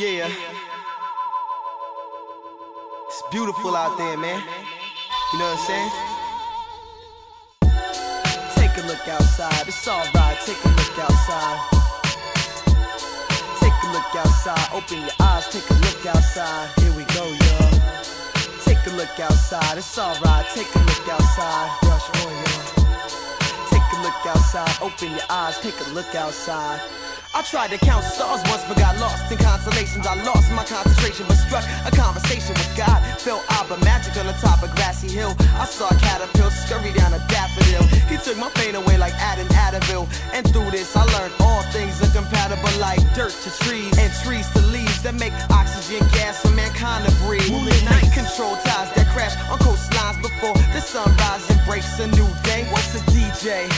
Yeah. It's beautiful out there, man. You know what I'm saying? Take a look outside. It's alright. Take a look outside. Take a look outside. Open your eyes. Take a look outside. Here we go, y'all. Take a look outside. It's alright. Take a look outside. Brush on, y'all. Take a look outside. Open your eyes. Take a look outside. I tried to count stars once but got lost in constellations. I lost my concentration but struck a conversation with God. Felt but magic on the top of grassy hill. I saw a caterpillar scurry down a daffodil. He took my pain away like Adam Adderall. And through this I learned all things are compatible like dirt to trees and trees to leaves that make oxygen gas for mankind to breathe. Midnight control ties that crash on coastlines before the sun rises and breaks a new day. What's a DJ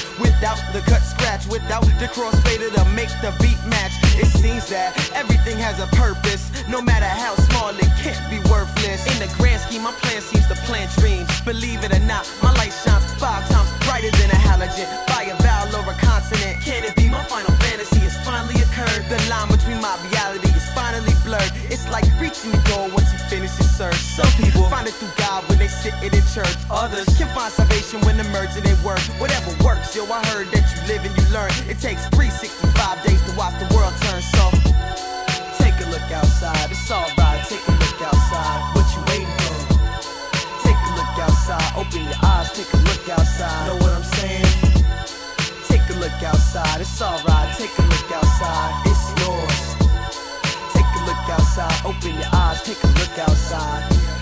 without the cut scratch, without the crossfader to make the beat match? It seems that everything has a purpose, no matter how small it can't be worthless. In the grand scheme, my plan seems to plant dreams. Believe it or not, my light shines five times brighter than a halogen. By a vowel or a consonant, can it be my final fantasy has finally occurred? The line between my reality is finally blurred. It's like reaching the goal once you finish your search. Some people find it through God when they sit in church. Others can find salvation when merger they work. Whatever works, yo, I heard that you live and you learn. It takes 365 days to watch the world turn. So take a look outside. It's alright. Take a look outside. What you waiting for? Take a look outside. Open your eyes. Take a look outside. Know what I'm saying? Take a look outside. It's alright. Take a look outside. It's yours. Take a look outside. Open your eyes. Take a look outside.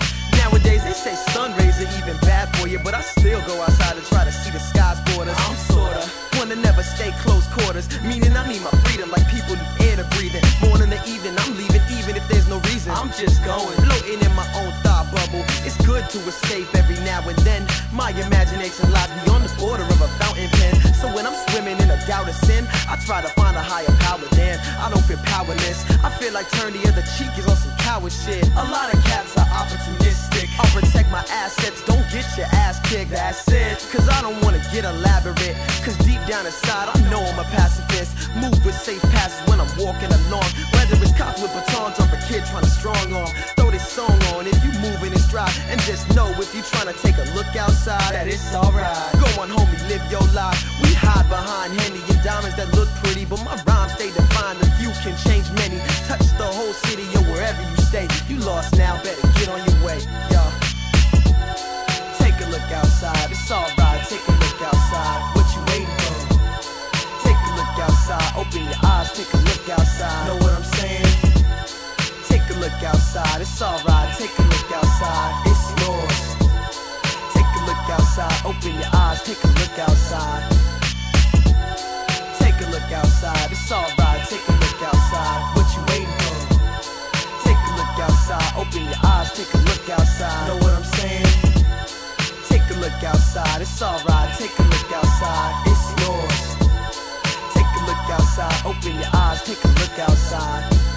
Say sun rays are even bad for you, but I still go outside to try to see the sky's borders. I'm sorta wanna never stay close quarters, meaning I need my freedom like people need air to breathe in. Morning to evening, I'm leaving even if there's no reason. I'm just going, floating in my own thought bubble. It's good to escape every now and then. My imagination lies beyond the border of a fountain pen. So when I'm swimming in a doubt of sin, I try to find a higher power than I don't feel powerless. I feel like turn the other cheek is on some coward shit. A lot of cats are opportunistic. I'll protect my assets, don't get your ass kicked. That's it. Cause I don't wanna get elaborate. Cause deep down inside, I know I'm a pacifist. Move with safe passes when I'm walking along. Whether it's cops with batons or a kid trying to strong arm. Throw this song on if you moving in stride. And just know if you trying to take a look outside, that it's alright. Go on, homie, live your life. We hide behind Henny eyes, take a look outside. Know what I'm saying? Take a look outside, it's alright. Take a look outside, it's yours. Take a look outside, open your eyes, take a look outside. Take a look outside, it's alright. Take a look outside, what you waiting for? Take a look outside, open your eyes, take a look outside. Know what I'm saying? Take a look outside, it's alright. Take a look outside, outside, open your eyes, take a look outside.